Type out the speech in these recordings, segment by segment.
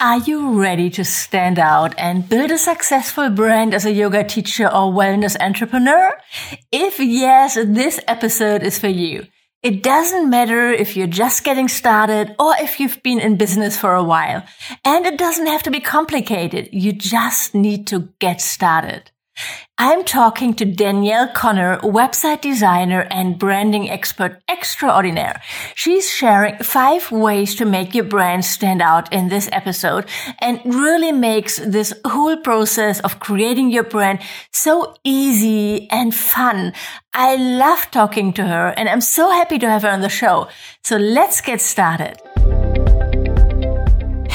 Are you ready to stand out and build a successful brand as a yoga teacher or wellness entrepreneur? If yes, this episode is for you. It doesn't matter if you're just getting started or if you've been in business for a while. And it doesn't have to be complicated. You just need to get started. I'm talking to Danielle Connor, website designer and branding expert extraordinaire. She's sharing five ways to make your brand stand out in this episode and really makes this whole process of creating your brand so easy and fun. I love talking to her and I'm so happy to have her on the show. So let's get started.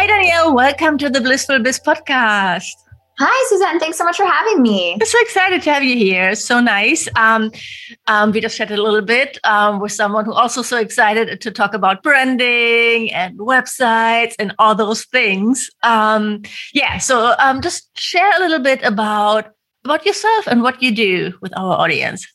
Hi, Danielle. Welcome to the Blissful Biz podcast. Hi, Suzanne. Thanks so much for having me. I'm so excited to have you here. So nice. Um, um, we just chatted a little bit um, with someone who also so excited to talk about branding and websites and all those things. Um, yeah. So um, just share a little bit about about yourself and what you do with our audience.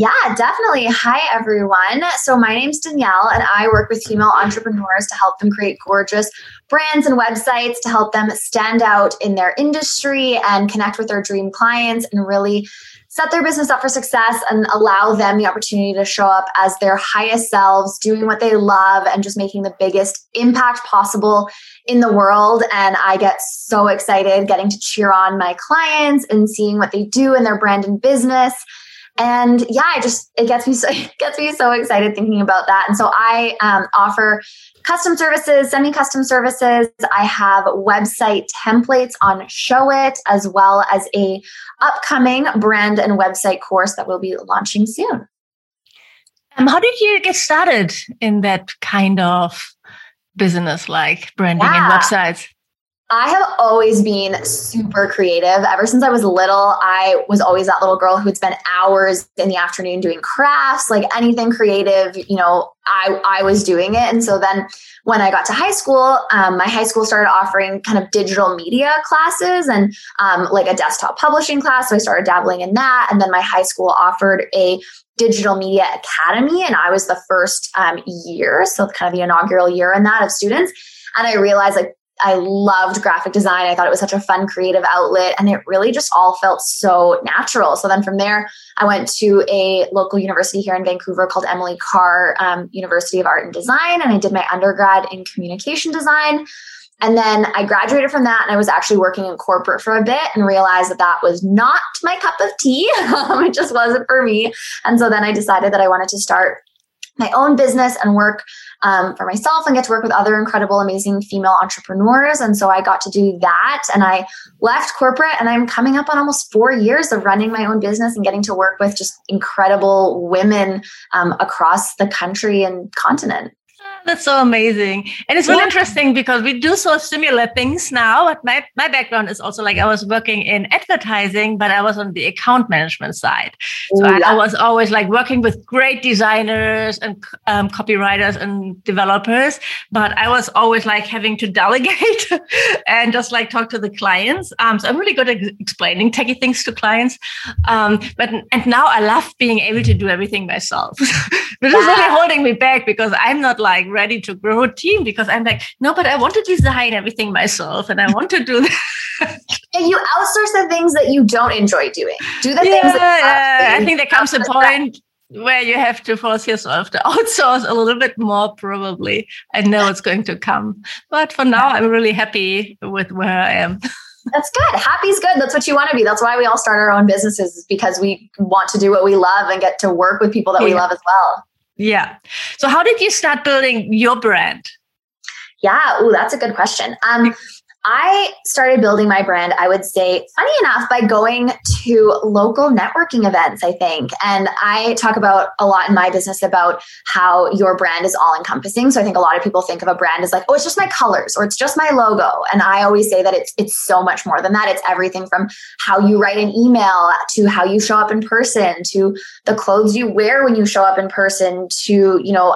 Yeah, definitely. Hi, everyone. So, my name's Danielle, and I work with female entrepreneurs to help them create gorgeous brands and websites to help them stand out in their industry and connect with their dream clients and really set their business up for success and allow them the opportunity to show up as their highest selves, doing what they love and just making the biggest impact possible in the world. And I get so excited getting to cheer on my clients and seeing what they do in their brand and business and yeah i just it gets me so it gets me so excited thinking about that. And so i um, offer custom services semi-custom services. I have website templates on Showit, as well as a upcoming brand and website course that we'll be launching soon. Um, how did you get started in that kind of business like branding yeah. and websites I have always been super creative. Ever since I was little, I was always that little girl who would spend hours in the afternoon doing crafts, like anything creative, you know, I, I was doing it. And so then when I got to high school, um, my high school started offering kind of digital media classes and um, like a desktop publishing class. So I started dabbling in that. And then my high school offered a digital media academy. And I was the first um, year, so kind of the inaugural year in that of students. And I realized like I loved graphic design. I thought it was such a fun creative outlet and it really just all felt so natural. So then from there, I went to a local university here in Vancouver called Emily Carr um, University of Art and Design. And I did my undergrad in communication design. And then I graduated from that and I was actually working in corporate for a bit and realized that that was not my cup of tea. it just wasn't for me. And so then I decided that I wanted to start my own business and work um, for myself and get to work with other incredible, amazing female entrepreneurs. And so I got to do that. And I left corporate and I'm coming up on almost four years of running my own business and getting to work with just incredible women um, across the country and continent. That's so amazing. And it's really interesting because we do so similar things now. But my, my background is also like I was working in advertising, but I was on the account management side. So I, I, was always like working with great designers and um, copywriters and developers. But I was always like having to delegate and just like talk to the clients. Um, so I'm really good at explaining techie things to clients. Um, but and now I love being able to do everything myself, which is really holding me back because I'm not like ready to grow a team because I'm like, no, but I want to design everything myself and I want to do that. And you outsource the things that you don't enjoy doing. Do the yeah, things that yeah. I think there comes a point where you have to force yourself to outsource a little bit more, probably. I know it's going to come. But for now, I'm really happy with where I am. That's good. Happy's good. That's what you want to be. That's why we all start our own businesses because we want to do what we love and get to work with people that yeah. we love as well. Yeah. So how did you start building your brand? Yeah, oh, that's a good question. Um, I started building my brand, I would say, funny enough, by going to local networking events, I think. And I talk about a lot in my business about how your brand is all encompassing. So I think a lot of people think of a brand as like, oh, it's just my colors or it's just my logo. And I always say that it's it's so much more than that. It's everything from how you write an email to how you show up in person to the clothes you wear when you show up in person to, you know,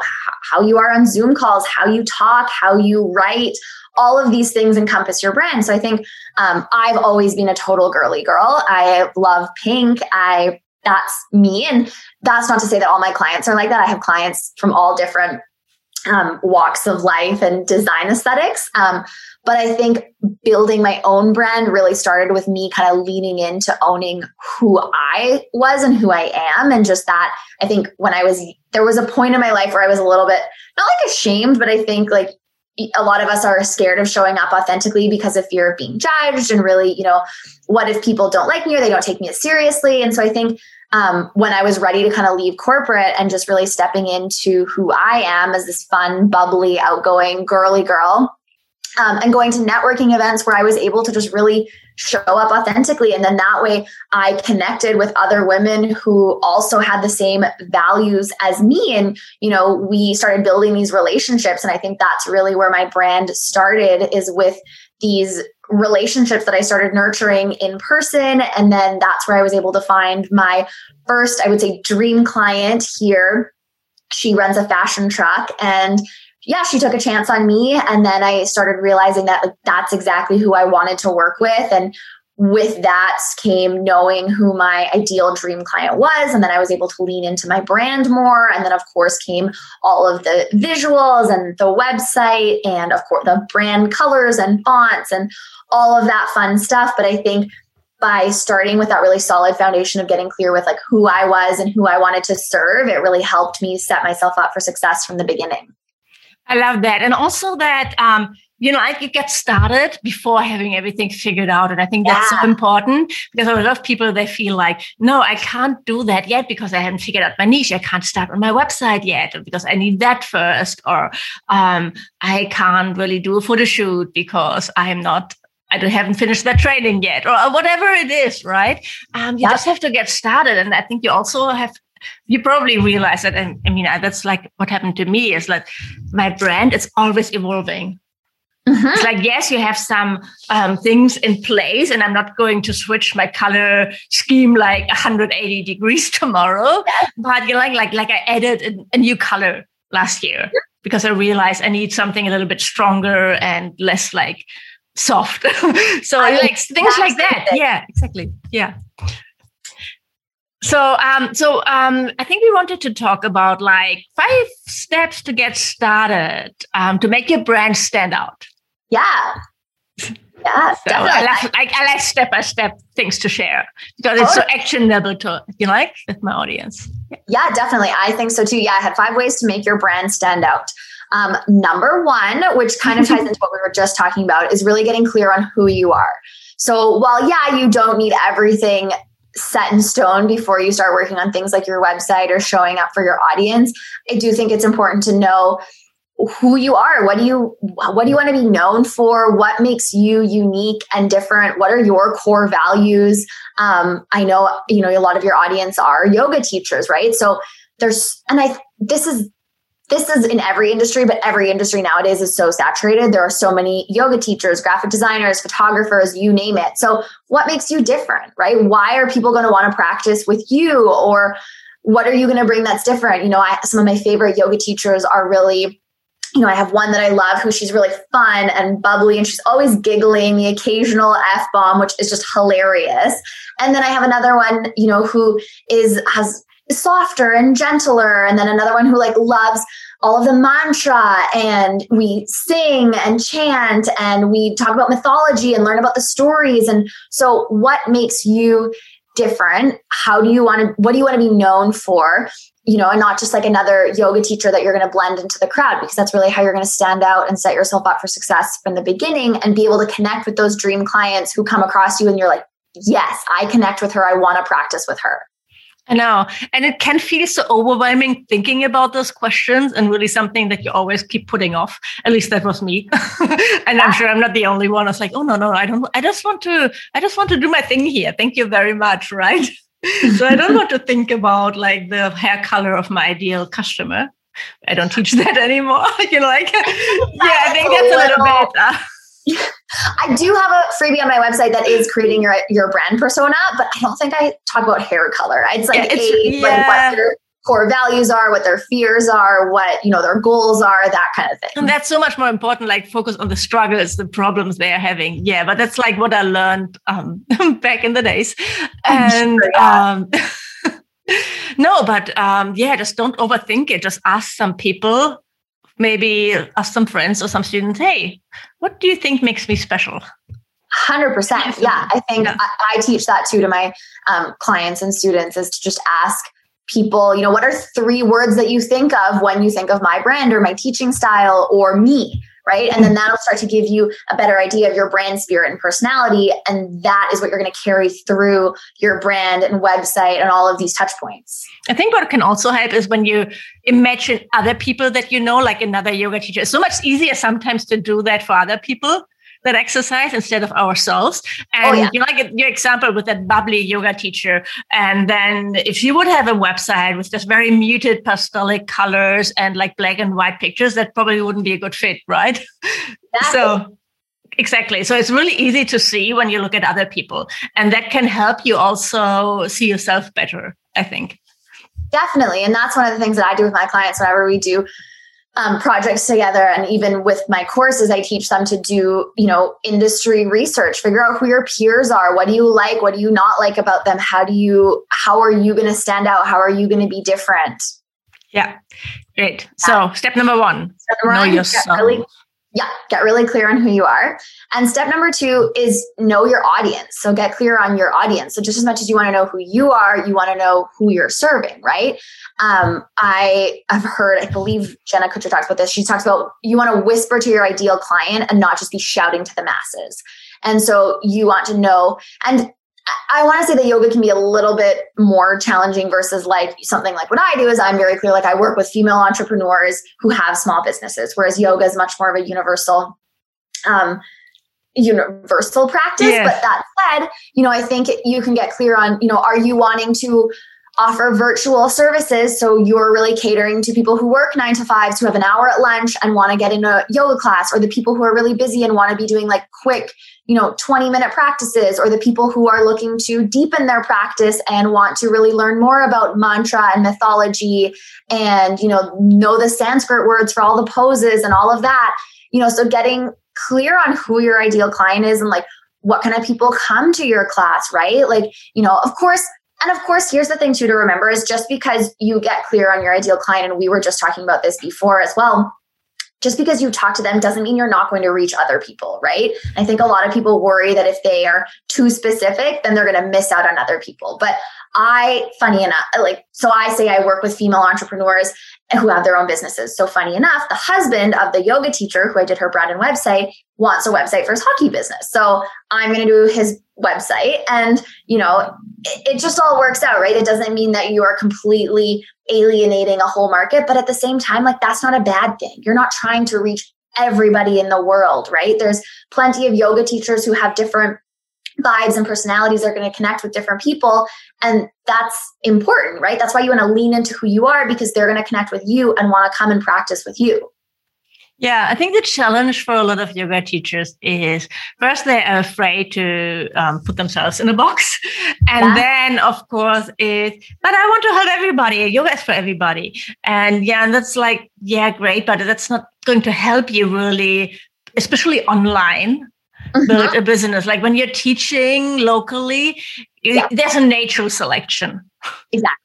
how you are on Zoom calls, how you talk, how you write all of these things encompass your brand. So I think um, I've always been a total girly girl. I love pink. I that's me, and that's not to say that all my clients are like that. I have clients from all different um, walks of life and design aesthetics. Um, but I think building my own brand really started with me kind of leaning into owning who I was and who I am. And just that, I think when I was, there was a point in my life where I was a little bit, not like ashamed, but I think like a lot of us are scared of showing up authentically because of fear of being judged and really, you know, what if people don't like me or they don't take me as seriously? And so I think um, when I was ready to kind of leave corporate and just really stepping into who I am as this fun, bubbly, outgoing, girly girl, um, and going to networking events where I was able to just really show up authentically. And then that way I connected with other women who also had the same values as me. And, you know, we started building these relationships. And I think that's really where my brand started is with these relationships that I started nurturing in person. And then that's where I was able to find my first, I would say, dream client here. She runs a fashion truck and yeah, she took a chance on me. And then I started realizing that like that's exactly who I wanted to work with. And with that came knowing who my ideal dream client was. And then I was able to lean into my brand more. And then, of course, came all of the visuals and the website, and of course, the brand colors and fonts and all of that fun stuff. But I think by starting with that really solid foundation of getting clear with like who I was and who I wanted to serve, it really helped me set myself up for success from the beginning. I love that. And also that, um, you know, I could get started before having everything figured out. And I think that's yeah. so important because a lot of people, they feel like, no, I can't do that yet because I haven't figured out my niche. I can't start on my website yet because I need that first. Or um, I can't really do a photo shoot because I'm not I haven't finished that training yet, or whatever it is, right? Um, you yep. just have to get started. And I think you also have you probably realize that and i mean that's like what happened to me is like my brand is always evolving. Mm-hmm. it's like yes you have some um, things in place and i'm not going to switch my color scheme like 180 degrees tomorrow but you like like like i added a, a new color last year because i realized i need something a little bit stronger and less like soft. So I like things like that. Yeah exactly. Yeah so, um, so um, I think we wanted to talk about like five steps to get started um, to make your brand stand out. Yeah. Yeah, so I like, I, I like step by step things to share because it's so actionable to you like with my audience. Yeah. yeah. definitely. I think so too. Yeah, I had five ways to make your brand stand out. Um, number one, which kind of ties into what we were just talking about, is really getting clear on who you are. So while yeah, you don't need everything set in stone before you start working on things like your website or showing up for your audience. I do think it's important to know who you are. What do you what do you want to be known for? What makes you unique and different? What are your core values? Um, i know you know a lot of your audience are yoga teachers right? So there's and i this is this is in every industry, but every industry nowadays is so saturated. There are so many yoga teachers, graphic designers, photographers, you name it. So, what makes you different, right? Why are people going to want to practice with you? Or what are you going to bring that's different? You know, I, some of my favorite yoga teachers are really you know, I have one that I love who she's really fun and bubbly and she's always giggling, the occasional F bomb, which is just hilarious. And then I have another one, you know, who is has softer and gentler. And then another one who like loves all of the mantra and we sing and chant and we talk about mythology and learn about the stories. And so what makes you different? How do you want to, what do you want to be known for? You know, and not just like another yoga teacher that you're going to blend into the crowd, because that's really how you're going to stand out and set yourself up for success from the beginning and be able to connect with those dream clients who come across you and you're like, yes, I connect with her. I want to practice with her. I know. And it can feel so overwhelming thinking about those questions and really something that you always keep putting off. At least that was me. and I'm sure I'm not the only one. I was like, oh no, no, I don't I just want to I just want to do my thing here. Thank you very much. Right. so I don't want to think about like the hair color of my ideal customer. I don't teach that anymore. you know, like yeah, I think that's a little bit uh, I do have a freebie on my website that is creating your your brand persona, but I don't think I talk about hair color. It's like, yeah, it's, age, yeah. like what their core values are, what their fears are, what you know their goals are, that kind of thing. And that's so much more important. Like focus on the struggles, the problems they are having. Yeah, but that's like what I learned um, back in the days, and. Sure, yeah. um, no, but um, yeah, just don't overthink it. Just ask some people maybe ask some friends or some students, hey, what do you think makes me special? 100%. Yeah, I think yeah. I, I, teach that too to my um, clients and students is to just ask people, you know, what are three words that you think of when you think of my brand or my teaching style or me? Right? And then that'll start to give you a better idea of your brand spirit and personality. And that is what you're going to carry through your brand and website and all of these touch points. I think what can also help is when you imagine other people that you know, like another yoga teacher. It's so much easier sometimes to do that for other people that exercise instead of ourselves. Oh, and oh, yeah. you know, like your example with that bubbly yoga teacher. And then if you would have a website with just very muted pastel colors and like black and white pictures, that probably wouldn't be a good fit, right? Exactly. So Exactly. So it's really easy to see when you look at other people. And that can help you also see yourself better, I think. Definitely. And that's one of the things that I do with my clients whenever we do um, projects together. And even with my courses i teach them to do you know industry research figure out who your peers are. What do you like? What do you not like about them? How do you how are you going to stand out? How are you going to be different? Yeah. Great. So step number one step number know one, yourself. Really, yeah, get really clear on who you are. And step number two is know your audience. So get clear on your audience. So just as much as you want to know who you are, you want to know who you're serving, right? Um, I have heard, I believe Jenna Kutcher talks about this. She talks about you want to whisper to your ideal client and not just be shouting to the masses. And so you want to know, and I want to say that yoga can be a little bit more challenging versus like something like what I do is I'm very clear. Like I work with female entrepreneurs who have small businesses, whereas yoga is much more of a universal, um, universal practice. But that said, you know, I think you can get clear on, you know, are you wanting to offer virtual services. So you're really catering to people who work nine to fives who have an hour at lunch and want to get in a yoga class, or the people who are really busy and want to be doing like quick, you know, 20 minute practices, or the people who are looking to deepen their practice and want to really learn more about mantra and mythology and, you know, know the Sanskrit words for all the poses and all of that. You know, so getting clear on who your ideal client is and like what kind of people come to your class, right? Like, you know, of course, and of course, here's the thing too to remember is just because you get clear on your ideal client, and we were just talking about this before as well, just because you talk to them doesn't mean you're not going to reach other people, right? I think a lot of people worry that if they are too specific, then they're going to miss out on other people. But I, funny enough, like, so I say I work with female entrepreneurs who have their own businesses. So funny enough, the husband of the yoga teacher who I did her brand and website wants a website for his hockey business. So I'm going to do his website and, you know, it, it just all works out, right? It doesn't mean that you are completely alienating a whole market, but at the same time, like that's not a bad thing. You're not trying to reach everybody in the world, right? There's plenty of yoga teachers who have different vibes and personalities are going to connect with different people. And that's important, right? That's why you want to lean into who you are because they're going to connect with you and want to come and practice with you. Yeah, I think the challenge for a lot of yoga teachers is first they're afraid to um, put themselves in a box, and yeah. then of course it. But I want to help everybody. Yoga is for everybody, and yeah, and that's like yeah, great, but that's not going to help you really, especially online. Mm-hmm. Build a business like when you're teaching locally, yeah. there's a natural selection. Exactly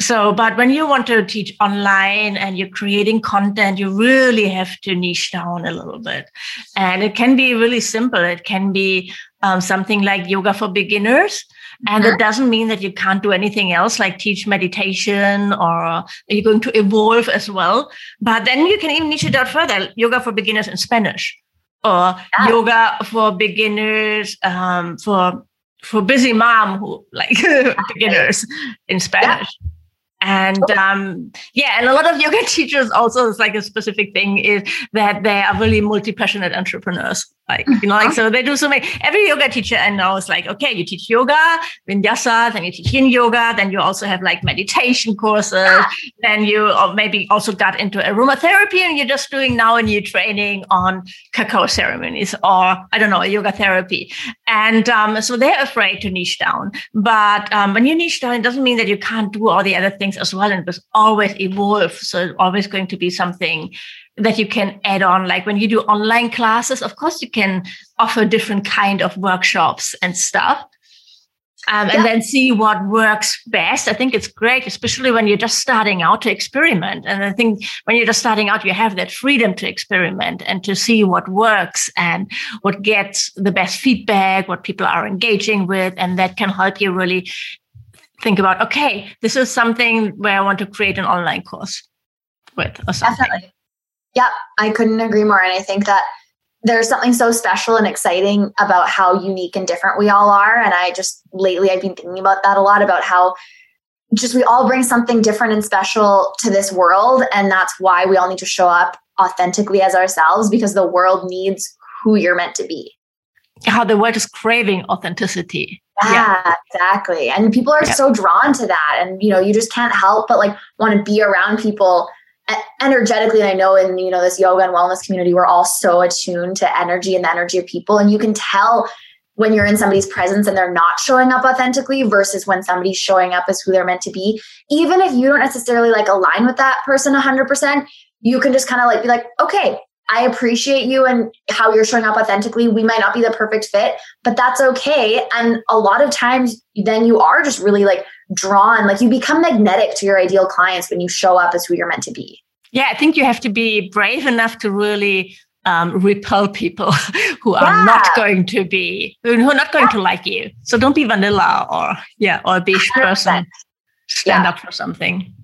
so, but when you want to teach online and you're creating content, you really have to niche down a little bit. And it can be really simple. It can be um, something like yoga for beginners. And it mm-hmm. doesn't mean that you can't do anything else, like teach meditation or you're going to evolve as well. But then you can even niche it out further yoga for beginners in Spanish or yeah. yoga for beginners um, for for busy mom who like beginners in Spanish. Yeah. And um, yeah, and a lot of yoga teachers also, it's like a specific thing is that they are really multi passionate entrepreneurs. Like, you know, like, so they do so many, every yoga teacher I know is like, okay, you teach yoga, vinyasa, then you teach yin yoga, then you also have like meditation courses. Then you maybe also got into aromatherapy and you're just doing now a new training on cacao ceremonies or I don't know, yoga therapy. And um, so they're afraid to niche down. But um, when you niche down, it doesn't mean that you can't do all the other things as well. And it was always evolve. So it's always going to be something that you can add on like when you do online classes of course you can offer different kind of workshops and stuff um, yeah. and then see what works best i think it's great especially when you're just starting out to experiment and i think when you're just starting out you have that freedom to experiment and to see what works and what gets the best feedback what people are engaging with and that can help you really think about okay this is something where i want to create an online course with or something. Definitely. Yep, I couldn't agree more. And I think that there's something so special and exciting about how unique and different we all are. And I just lately I've been thinking about that a lot about how just we all bring something different and special to this world. And that's why we all need to show up authentically as ourselves because the world needs who you're meant to be. How the world is craving authenticity. Yeah, yeah. exactly. And people are yeah. so drawn to that. And you know, you just can't help but like want to be around people energetically and i know in you know this yoga and wellness community we're all so attuned to energy and the energy of people and you can tell when you're in somebody's presence and they're not showing up authentically versus when somebody's showing up as who they're meant to be even if you don't necessarily like align with that person 100% you can just kind of like be like okay I appreciate you and how you're showing up authentically. We might not be the perfect fit, but that's okay. And a lot of times, then you are just really like drawn, like you become magnetic to your ideal clients when you show up as who you're meant to be. Yeah, I think you have to be brave enough to really um, repel people who are yeah. not going to be who are not going yeah. to like you. So don't be vanilla or yeah or a beige 100%. person. Stand yeah. up for something.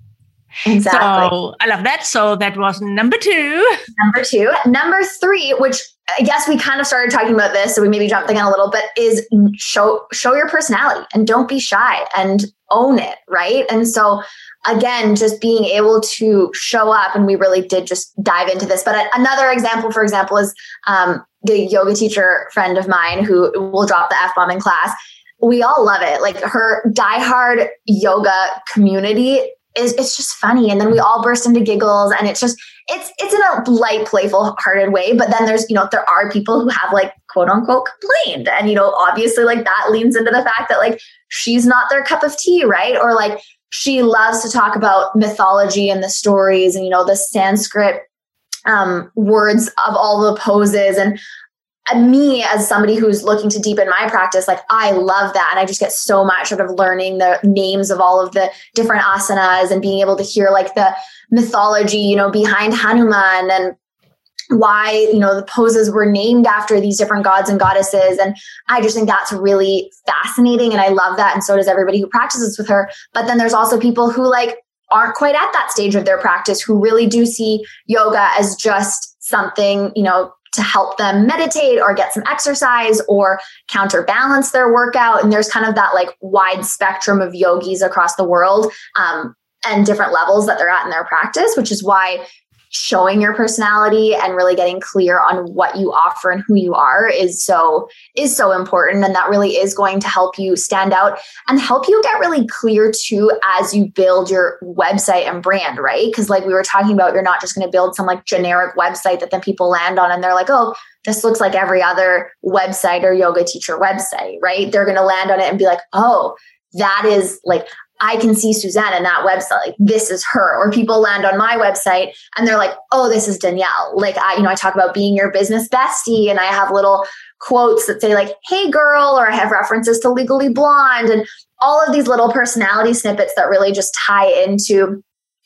Exactly. So I love that. So that was number two. Number two. Number three, which I guess we kind of started talking about this, so we maybe jumped the gun a little bit, is show show your personality and don't be shy and own it, right? And so again, just being able to show up, and we really did just dive into this. But another example, for example, is um, the yoga teacher friend of mine who will drop the f bomb in class. We all love it. Like her diehard yoga community is it's just funny and then we all burst into giggles and it's just it's it's in a light playful hearted way but then there's you know there are people who have like quote unquote complained and you know obviously like that leans into the fact that like she's not their cup of tea right? Or like she loves to talk about mythology and the stories and you know the sanskrit um, words of all the poses. And me as somebody who's looking to deepen my practice like i love that. And i just get so much out of learning the names of all of the different asanas and being able to hear like the mythology you know behind hanuman and why you know the poses were named after these different gods and goddesses. And i just think that's really fascinating. And i love that. And so does everybody who practices with her. But then there's also people who like aren't quite at that stage of their practice who really do see yoga as just something you know to help them meditate or get some exercise or counterbalance their workout. And there's kind of that like wide spectrum of yogis across the world um, and different levels that they're at in their practice, which is why showing your personality and really getting clear on what you offer and who you are is so is so important. And that really is going to help you stand out and help you get really clear too as you build your website and brand right? Because like we were talking about you're not just going to build some like generic website that then people land on and they're like oh this looks like every other website or yoga teacher website right? They're going to land on it and be like oh that is like I can see Suzanne in that website. Like, this is her. Or people land on my website and they're like, oh, this is Danielle. Like, I, you know, I talk about being your business bestie and I have little quotes that say, like, hey, girl, or I have references to Legally Blonde and all of these little personality snippets that really just tie into,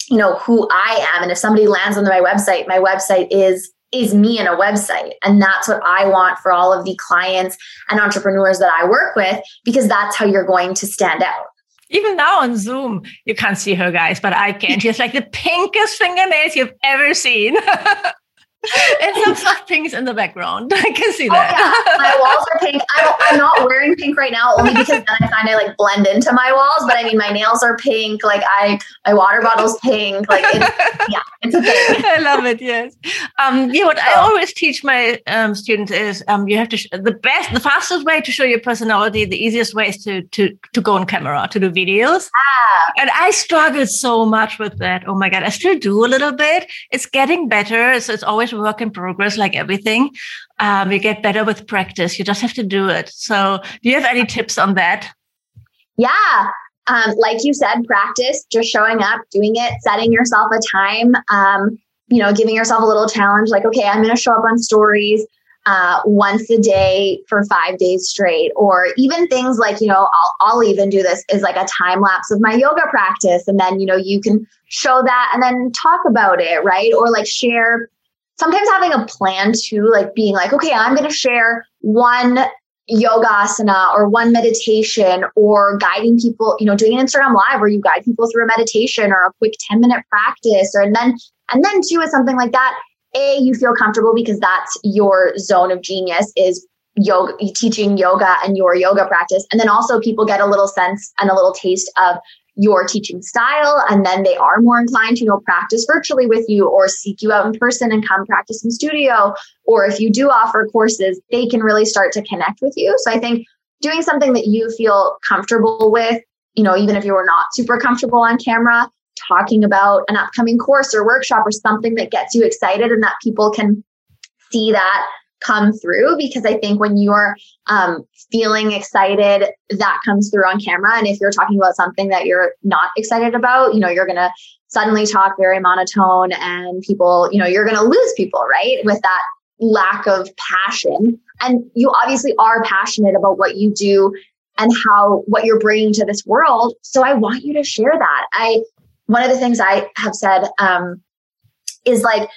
you know, who I am. And if somebody lands on my website, my website is is me in a website. And that's what I want for all of the clients and entrepreneurs that I work with, because that's how you're going to stand out. Even now on Zoom, you can't see her, guys, but I can. She has like the pinkest fingernails you've ever seen. and some soft pinks in the background. I can see that. Oh, yeah. My walls are pink. I am not wearing pink pink right now only because then I find I like blend into my walls. But I mean, my nails are pink. Like I, my water bottle's pink. Like it's, yeah, it's a thing. I love it. Yes. Um, yeah. What I always teach my um, students is um, you have to sh- the best, the fastest way to show your personality. The easiest way is to to to go on camera to do videos. Ah. And I struggled so much with that. Oh my god, I still do a little bit. It's getting better. So it's always a work in progress, like everything um, you get better with practice. You just have to do it. So, do you have any tips on that? Yeah. Um, like you said, practice, just showing up, doing it, setting yourself a time, um, you know, giving yourself a little challenge like, okay, I'm going to show up on stories uh, once a day for five days straight. Or even things like, you know, I'll, I'll even do this is like a time lapse of my yoga practice. And then, you know, you can show that and then talk about it, right? Or like share sometimes having a plan too, like being like, okay, I'm going to share one yoga asana or one meditation or guiding people, you know, doing an Instagram live where you guide people through a meditation or a quick 10 minute practice. Or and then, and then too, with something like that, A, you feel comfortable because that's your zone of genius is yoga, teaching yoga and your yoga practice. And then also people get a little sense and a little taste of your teaching style and then they are more inclined to you know practice virtually with you or seek you out in person and come practice in studio. Or if you do offer courses they can really start to connect with you. So i think doing something that you feel comfortable with you know even if you were not super comfortable on camera talking about an upcoming course or workshop or something that gets you excited and that people can see that come through because I think when you're um, feeling excited, that comes through on camera. And if you're talking about something that you're not excited about, you know, you're going to suddenly talk very monotone and people, you know, you're going to lose people, right? With that lack of passion. And you obviously are passionate about what you do and how what you're bringing to this world. So I want you to share that. I, one of the things I have said um, is like,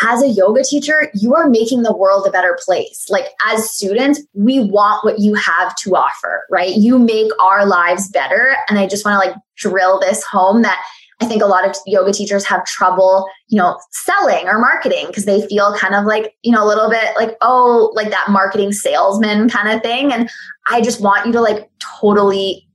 as a yoga teacher, you are making the world a better place. Like as students, we want what you have to offer, right? You make our lives better. And I just want to like drill this home that I think a lot of yoga teachers have trouble, you know, selling or marketing because they feel kind of like, you know, a little bit like, oh, like that marketing salesman kind of thing. And I just want you to like totally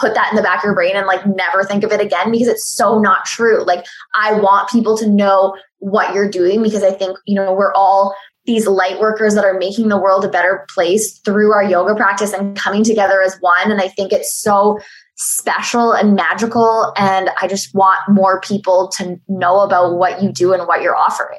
put that in the back of your brain and like never think of it again because it's so not true. Like I want people to know what you're doing because I think, you know, we're all these light workers that are making the world a better place through our yoga practice and coming together as one. And I think it's so special and magical. And I just want more people to know about what you do and what you're offering.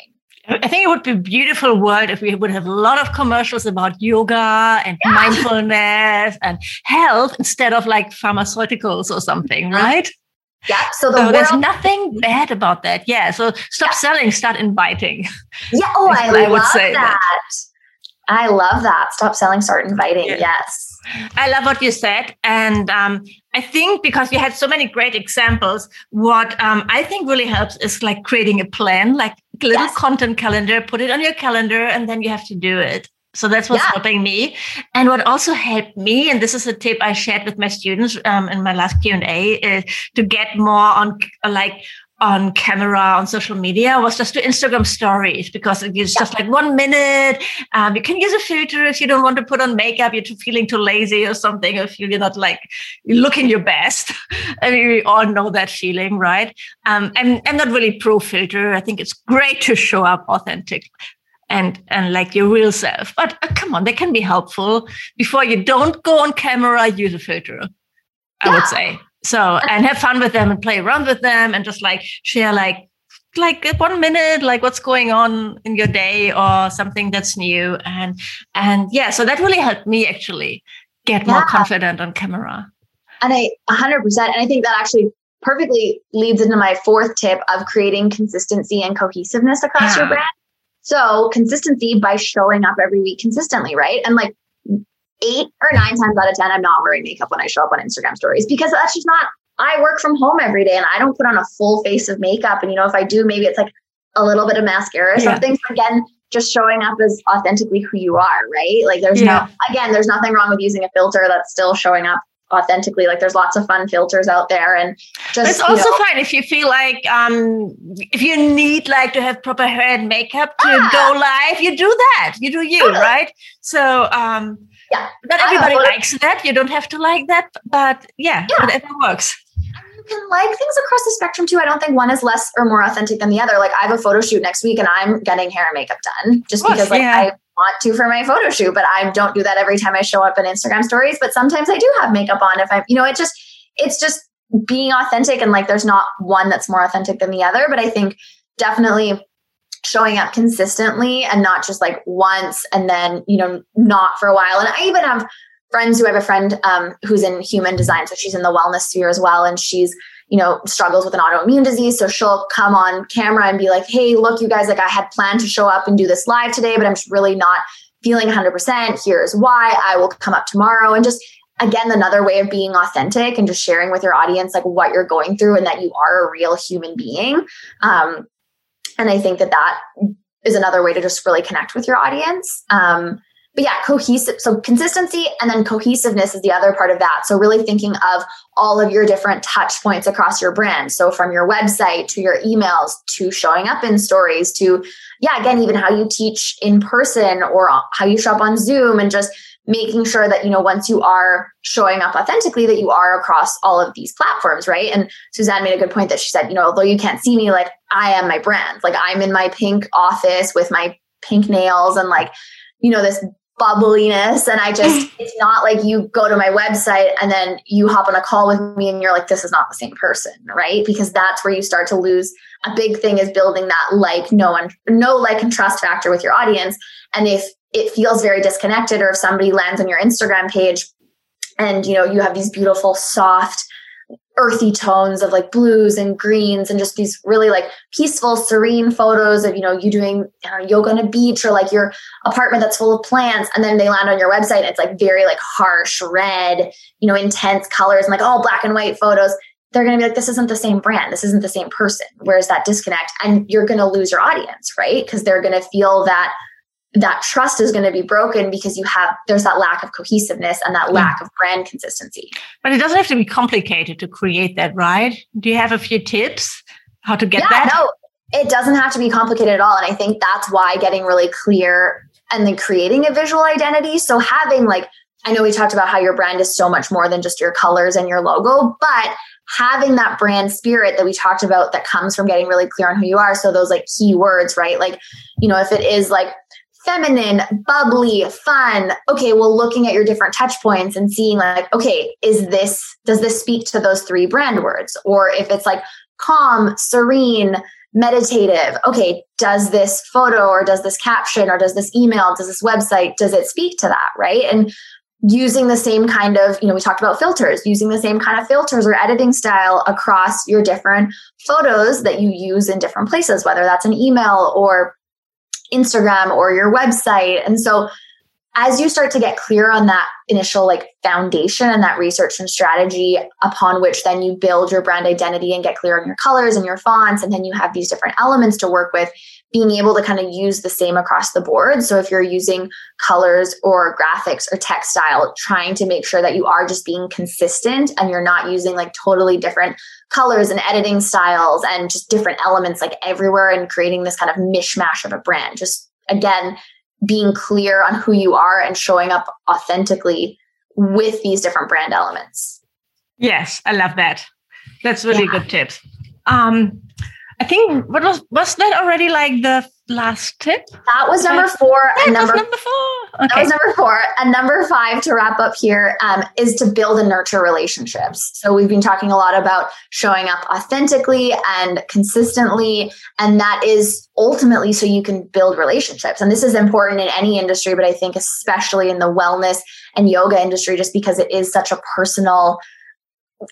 I think it would be a beautiful world if we would have a lot of commercials about yoga and yeah. mindfulness and health instead of like pharmaceuticals or something, right? Yeah. So, the so world- there's nothing bad about that. Yeah. So stop yeah. selling, start inviting. Yeah. Oh, I, I would say that. that. I love that. Stop selling, start inviting. Yeah. Yes. I love what you said. And um, I think because you had so many great examples, what um, I think really helps is like creating a plan, like little yes. content calendar, put it on your calendar, and then you have to do it. So that's what's yeah. helping me. And what also helped me, and this is a tip I shared with my students um, in my last Q and A, is to get more on like on camera on social media was just to Instagram stories because it's yeah. just like one minute. Um, you can use a filter if you don't want to put on makeup, you're too feeling too lazy or something, if you're not like looking your best. I mean, we all know that feeling, right? Um, I'm, I'm not really pro filter. I think it's great to show up authentic and and like your real self. But uh, come on, they can be helpful. Before you don't go on camera, use a filter. I yeah. would say so, and have fun with them and play around with them, and just like share like like one minute like what's going on in your day or something that's new and and yeah so that really helped me actually get yeah. more confident on camera and i 100% and i think that actually perfectly leads into my fourth tip of creating consistency and cohesiveness across yeah. your brand so consistency by showing up every week consistently, right? And like eight or nine times out of 10, I'm not wearing makeup when I show up on Instagram stories because that's just not, I work from home every day and I don't put on a full face of makeup. And, you know, if I do, maybe it's like a little bit of mascara or yeah. something. So again, just showing up as authentically who you are, right? Like there's yeah. no, again, there's nothing wrong with using a filter that's still showing up authentically like there's lots of fun filters out there and just it's also know, fine if you feel like um if you need like to have proper hair and makeup to ah, go live you do that you do you ah, right so um Yeah. Not everybody likes that. You don't have to like that, but yeah, yeah. whatever works You can like things across the spectrum too. I don't think one is less or more authentic than the other. Like I have a photo shoot next week and I'm getting hair and makeup done just course, because like yeah. I want to for my photo shoot, but I don't do that every time I show up in Instagram stories. But sometimes I do have makeup on if I'm, you know, it just, it's just being authentic and like there's not one that's more authentic than the other. But I think definitely showing up consistently and not just like once and then, you know, not for a while. And I even have friends who have a friend um, who's in human design. So she's in the wellness sphere as well. And she's, you know, struggles with an autoimmune disease. So she'll come on camera and be like, hey, look, you guys, like I had planned to show up and do this live today, but I'm just really not feeling 100%. Here's why I will come up tomorrow. And just, again, another way of being authentic and just sharing with your audience, like what you're going through and that you are a real human being. Um, and I think that that is another way to just really connect with your audience. Um, but yeah, cohesive. So consistency and then cohesiveness is the other part of that. So really thinking of all of your different touch points across your brand. So from your website to your emails to showing up in stories to, yeah, again, even how you teach in person or how you show up on Zoom and just making sure that, you know, once you are showing up authentically, that you are across all of these platforms, right? And Suzanne made a good point that she said, you know, although you can't see me, like I am my brand. Like I'm in my pink office with my pink nails and like, you know, this bubbliness. And I just, it's not like you go to my website and then you hop on a call with me and you're like, this is not the same person, right? Because that's where you start to lose. A big thing is building that like, no one, no like and trust factor with your audience. And if it feels very disconnected or if somebody lands on your Instagram page and, you know, you have these beautiful, soft, earthy tones of like blues and greens and just these really like peaceful serene photos of you know you doing uh, yoga on a beach or like your apartment that's full of plants and then they land on your website and it's like very like harsh red you know intense colors and like all black and white photos they're going to be like this isn't the same brand. This isn't the same person. Where's that disconnect and you're going to lose your audience right? Because they're going to feel that that trust is going to be broken because you have there's that lack of cohesiveness and that mm. lack of brand consistency. But it doesn't have to be complicated to create that right? Do you have a few tips how to get yeah, that? no it doesn't have to be complicated at all and i think that's why getting really clear and then creating a visual identity. So having like i know we talked about how your brand is so much more than just your colors and your logo but having that brand spirit that we talked about that comes from getting really clear on who you are. So those like key words right? Like you know if it is like feminine, bubbly, fun. Okay, well, looking at your different touch points and seeing like, okay, is this, does this speak to those three brand words? Or if it's like calm, serene, meditative, okay, does this photo or does this caption or does this email, does this website, does it speak to that? Right. And using the same kind of, you know, we talked about filters, using the same kind of filters or editing style across your different photos that you use in different places, whether that's an email or Instagram or your website. And so as you start to get clear on that initial like foundation and that research and strategy upon which then you build your brand identity and get clear on your colors and your fonts and then you have these different elements to work with being able to kind of use the same across the board so if you're using colors or graphics or textile trying to make sure that you are just being consistent and you're not using like totally different colors and editing styles and just different elements like everywhere and creating this kind of mishmash of a brand just again being clear on who you are and showing up authentically with these different brand elements. Yes, I love that. That's really yeah. good tips. Um, I think what was was that already like the last tip? That was number four. and number, number four. Okay. That was number four. And number five to wrap up here um, is to build and nurture relationships. So we've been talking a lot about showing up authentically and consistently. And that is ultimately so you can build relationships. And this is important in any industry, but I think especially in the wellness and yoga industry, just because it is such a personal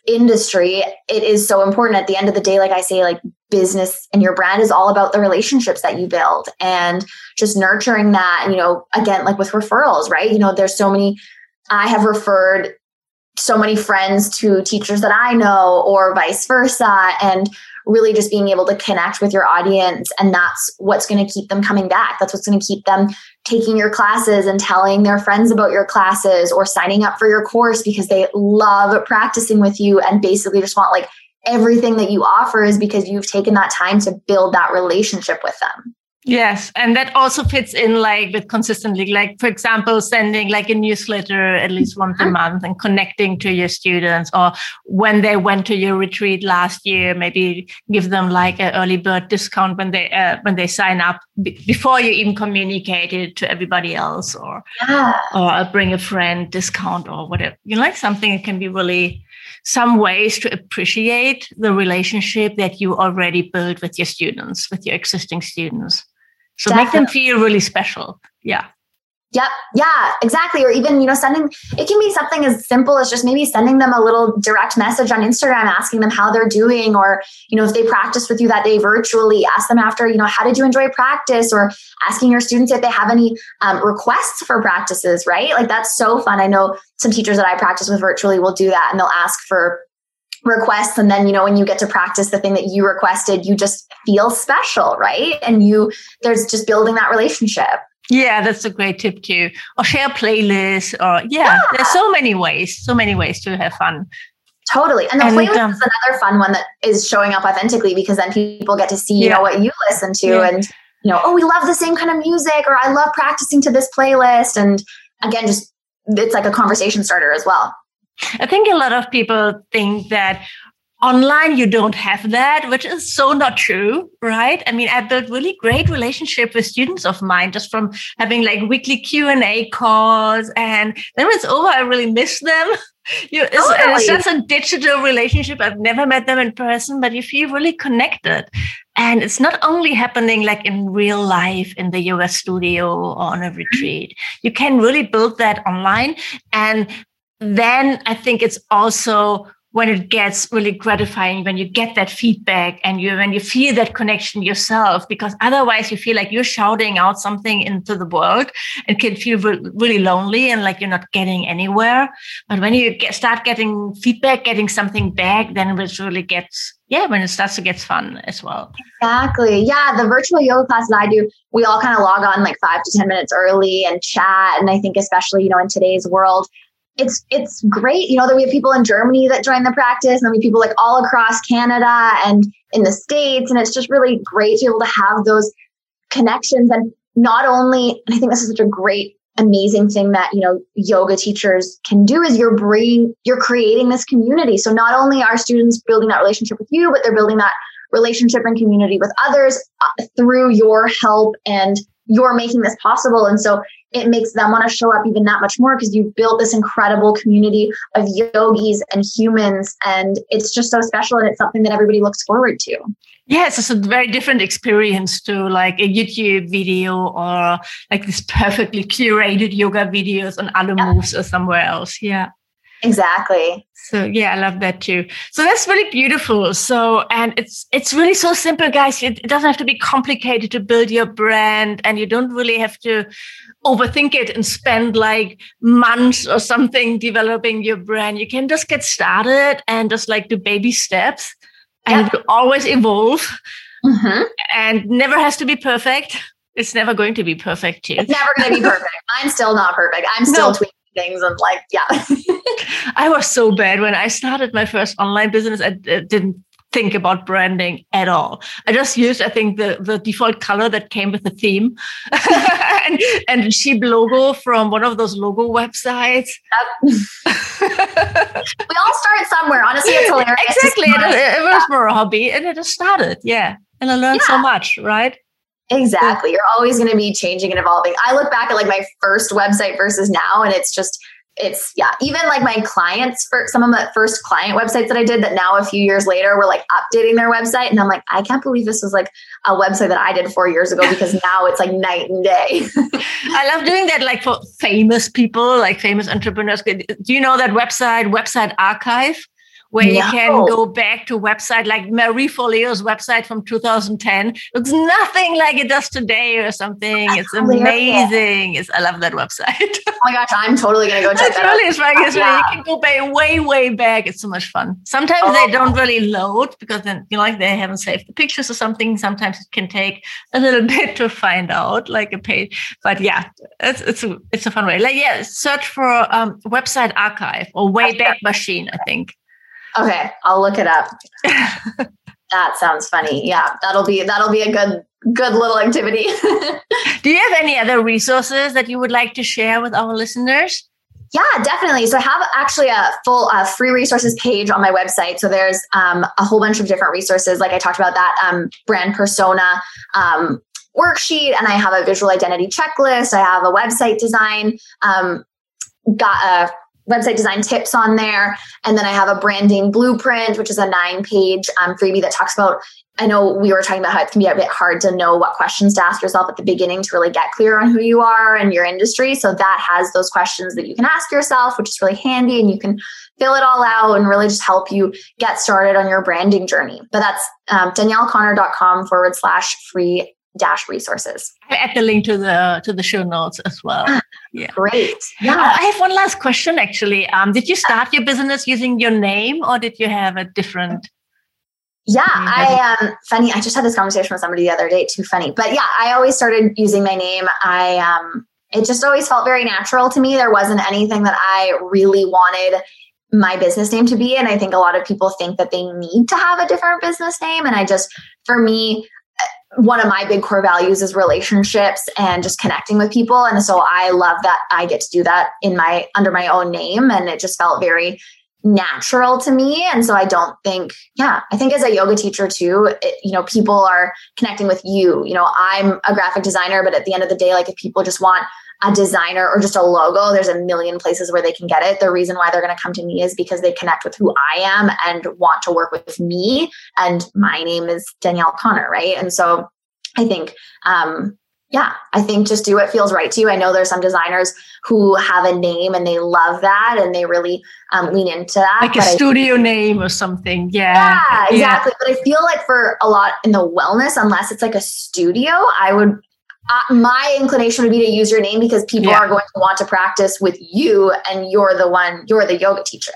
industry, it is so important at the end of the day. Like I say, like business and your brand is all about the relationships that you build and just nurturing that. And, you know, again, like with referrals, right? You know, there's so many, I have referred so many friends to teachers that I know or vice versa. And really just being able to connect with your audience. And that's what's going to keep them coming back. That's what's going to keep them taking your classes and telling their friends about your classes or signing up for your course because they love practicing with you and basically just want like everything that you offer is because you've taken that time to build that relationship with them. Yes, and that also fits in like with consistently, like for example, sending like a newsletter at least once a mm-hmm. month and connecting to your students, or when they went to your retreat last year, maybe give them like an early bird discount when they uh, when they sign up b- before you even communicate it to everybody else, or yeah. or bring a friend discount or whatever. You know, like something that can be really some ways to appreciate the relationship that you already built with your students, with your existing students. So Definitely. make them feel really special. Yeah. Yep. Yeah, exactly. Or even, you know, sending, it can be something as simple as just maybe sending them a little direct message on Instagram, asking them how they're doing. Or, you know, if they practice with you that day virtually, ask them after, you know, how did you enjoy practice? Or asking your students if they have any um, requests for practices, right? Like that's so fun. I know some teachers that I practice with virtually will do that and they'll ask for requests and then you know when you get to practice the thing that you requested you just feel special right and you there's just building that relationship yeah that's a great tip too or share playlists or yeah, yeah. there's so many ways so many ways to have fun totally and the and, playlist um, is another fun one that is showing up authentically because then people get to see you yeah. know what you listen to yeah. and you know oh we love the same kind of music or i love practicing to this playlist and again just it's like a conversation starter as well I think a lot of people think that online you don't have that which is so not true right? I mean i built really great relationship with students of mine just from having like weekly q&a calls and then when it's over i really miss them. You, it's, totally. it's just a digital relationship. I've never met them in person but you feel really connected. And it's not only happening like in real life in the yoga studio or on a mm-hmm. retreat. You can really build that online and then I think it's also when it gets really gratifying when you get that feedback and you when you feel that connection yourself because otherwise you feel like you're shouting out something into the world. And can feel really lonely and like you're not getting anywhere. But when you get, start getting feedback getting something back then it really gets yeah when it starts to get fun as well. Exactly. Yeah the virtual yoga class that i do we all kind of log on like five to ten minutes early and chat. And i think especially you know in today's world it's it's great, you know, that we have people in Germany that join the practice, and we have people like all across Canada and in the States. And it's just really great to be able to have those connections. And not only, and I think this is such a great, amazing thing that, you know, yoga teachers can do is you're bringing, you're creating this community. So not only are students building that relationship with you, but they're building that relationship and community with others uh, through your help and you're making this possible. And so it makes them want to show up even that much more because you've built this incredible community of yogis and humans. And it's just so special. And it's something that everybody looks forward to. Yes, it's a very different experience to like a YouTube video or like this perfectly curated yoga videos on other yeah. moves or somewhere else. Yeah. Exactly. So yeah, I love that too. So that's really beautiful. So and it's it's really so simple, guys. It, it doesn't have to be complicated to build your brand, and you don't really have to overthink it and spend like months or something developing your brand. You can just get started and just like do baby steps, and yeah. always evolve. Mm-hmm. And never has to be perfect. It's never going to be perfect too. It's never going to be perfect. I'm still not perfect. I'm still no. tweaking things and like yeah. I was so bad when i started my first online business i didn't think about branding at all. I just used i think the, the default color that came with the theme. And, and cheap logo from one of those logo websites. We all start somewhere. Honestly it's hilarious. Exactly. It, it, was more a hobby and it just started. Yeah. And i learned yeah. so much right Exactly. You're always going to mm-hmm. be changing and evolving. I look back at like my first website versus now, and it's just, it's, yeah, even like my clients for some of the first client websites that I did that now a few years later were like updating their website. And I'm like, I can't believe this was like a website that I did four years ago because now it's like night and day. I love doing that like for famous people, like famous entrepreneurs. Do you know that website, Website Archive? Where no. you can go back to website like Marie Forleo's website from 2010. Looks nothing like it does today or something. That's it's amazing. It's, I love that website. oh my gosh, I'm totally gonna go check that really, out. It's really, it's really, you can go back way, way back. It's so much fun. Sometimes oh. they don't really load because then you know, like they haven't saved the pictures or something. Sometimes it can take a little bit to find out, like a page. But yeah, it's it's a, it's a fun way. Like yeah, search for um, website archive or Wayback Machine. I think. Okay, I'll look it up. that sounds funny. Yeah, that'll be that'll be a good good little activity. Do you have any other resources that you would like to share with our listeners? Yeah, definitely. So I have actually a full uh, free resources page on my website. So there's um, a whole bunch of different resources. Like I talked about that um, brand persona um, worksheet, and I have a visual identity checklist. I have a website design, um, got a website design tips on there. And then I have a branding blueprint, which is a nine page um, freebie that talks about. I know we were talking about how it can be a bit hard to know what questions to ask yourself at the beginning to really get clear on who you are and your industry. So that has those questions that you can ask yourself, which is really handy. And you can fill it all out and really just help you get started on your branding journey. But that's um, danielleconner.com forward slash free dash resources. I add the link to the to the show notes as well. Ah, yeah, great. Yeah, uh, I have one last question. Actually, um, did you start your business using your name, or did you have a different? Yeah, I um funny. I just had this conversation with somebody the other day. Too funny, but yeah, I always started using my name. I um, it just always felt very natural to me. There wasn't anything that I really wanted my business name to be and i think a lot of people think that they need to have a different business name and i just for me one of my big core values is relationships and just connecting with people. And so i love that i get to do that in my under my own name. And it just felt very natural to me. And so i don't think yeah i think as a yoga teacher too it, you know people are connecting with you. You know i'm a graphic designer but at the end of the day like if people just want a designer or just a logo, there's a million places where they can get it. The reason why they're going to come to me is because they connect with who I am and want to work with me. And my name is Danielle Connor, right? And so I think, um, yeah, I think just do what feels right to you. I know there's some designers who have a name and they love that and they really um, lean into that. Like a studio I, name or something. Yeah. Yeah, exactly. Yeah. But I feel like for a lot in the wellness, unless it's like a studio, I would uh, my inclination would be to use your name because people yeah. are going to want to practice with you and you're the one you're the yoga teacher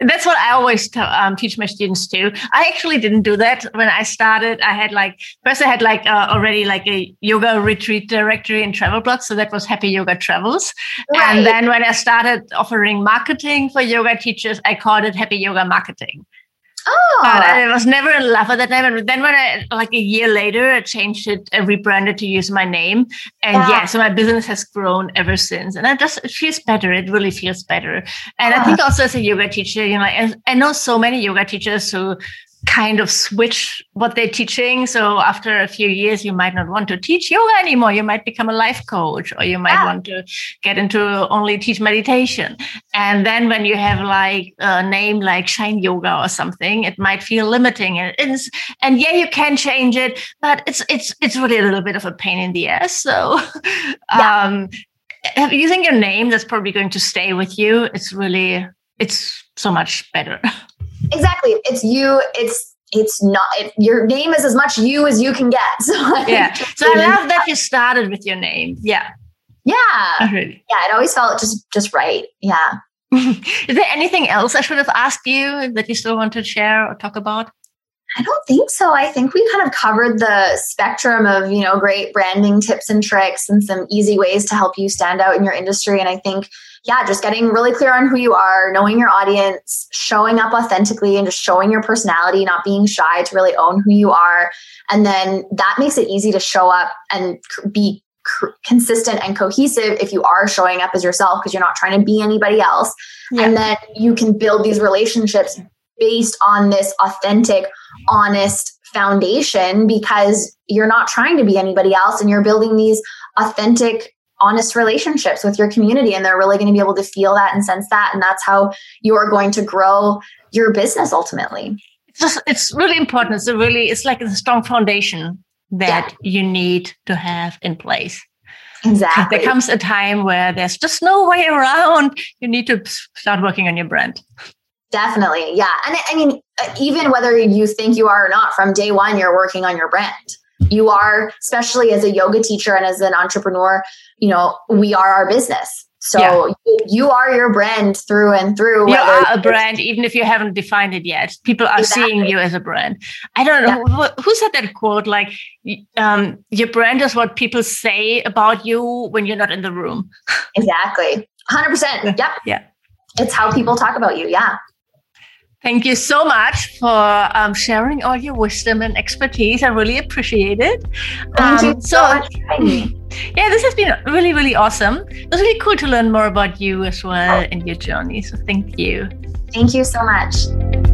that's what I always t- um, teach my students too. I actually didn't do that when I started. I had like first I had like uh, already like a yoga retreat directory and travel blog, so that was Happy Yoga Travels. Right. And then when I started offering marketing for yoga teachers, I called it Happy Yoga Marketing. Oh, I was never in love at that time. And then when I, like a year later, I changed it, I rebranded to use my name. And yeah, yeah so my business has grown ever since. And it just, it feels better. It really feels better. And yeah. I think also as a yoga teacher, you know, I, I know so many yoga teachers who kind of switch what they're teaching. So after a few years, you might not want to teach yoga anymore. You might become a life coach or you might yeah. want to get into only teach meditation. And then when you have like a name like Shine Yoga or something, it might feel limiting. And it's, and yeah, you can change it, but it's, it's, it's really a little bit of a pain in the ass. So, yeah. um, using your name that's probably going to stay with you. It's really, it's so much better. Exactly. It's you. It's it's not it, your name is as much you as you can get. So yeah. So I love that you started with your name. Yeah. Yeah. Really. Yeah. It always felt just just right. Yeah. is there anything else I should have asked you that you still want to share or talk about? I don't think so. I think we kind of covered the spectrum of, you know, great branding tips and tricks and some easy ways to help you stand out in your industry. And I think yeah, just getting really clear on who you are, knowing your audience, showing up authentically, and just showing your personality, not being shy to really own who you are. And then that makes it easy to show up and be consistent and cohesive if you are showing up as yourself because you're not trying to be anybody else. Yeah. And then you can build these relationships based on this authentic, honest foundation because you're not trying to be anybody else and you're building these authentic honest relationships with your community and they're really going to be able to feel that and sense that and that's how you're going to grow your business ultimately. It's just it's really important. It's a really it's like a strong foundation that yeah. you need to have in place. Exactly. there comes a time where there's just no way around you need to start working on your brand. Definitely yeah. And i mean uh, even whether you think you are or not from day one you're working on your brand you are especially as a yoga teacher and as an entrepreneur you know we are our business. So yeah. you, you, are your brand through and through you are a brand even if you haven't defined it yet. People are exactly. seeing you as a brand. I don't know yeah. who, who, said that quote like um, your brand is what people say about you when you're not in the room. Exactly. 100% Yep. yeah. It's how people talk about you. Yeah Thank you so much for um, sharing all your wisdom and expertise. I really appreciate it. Thank um, you so, so much Yeah, this has been really, really awesome. It was really cool to learn more about you as well and your journey. So thank you. Thank you so much.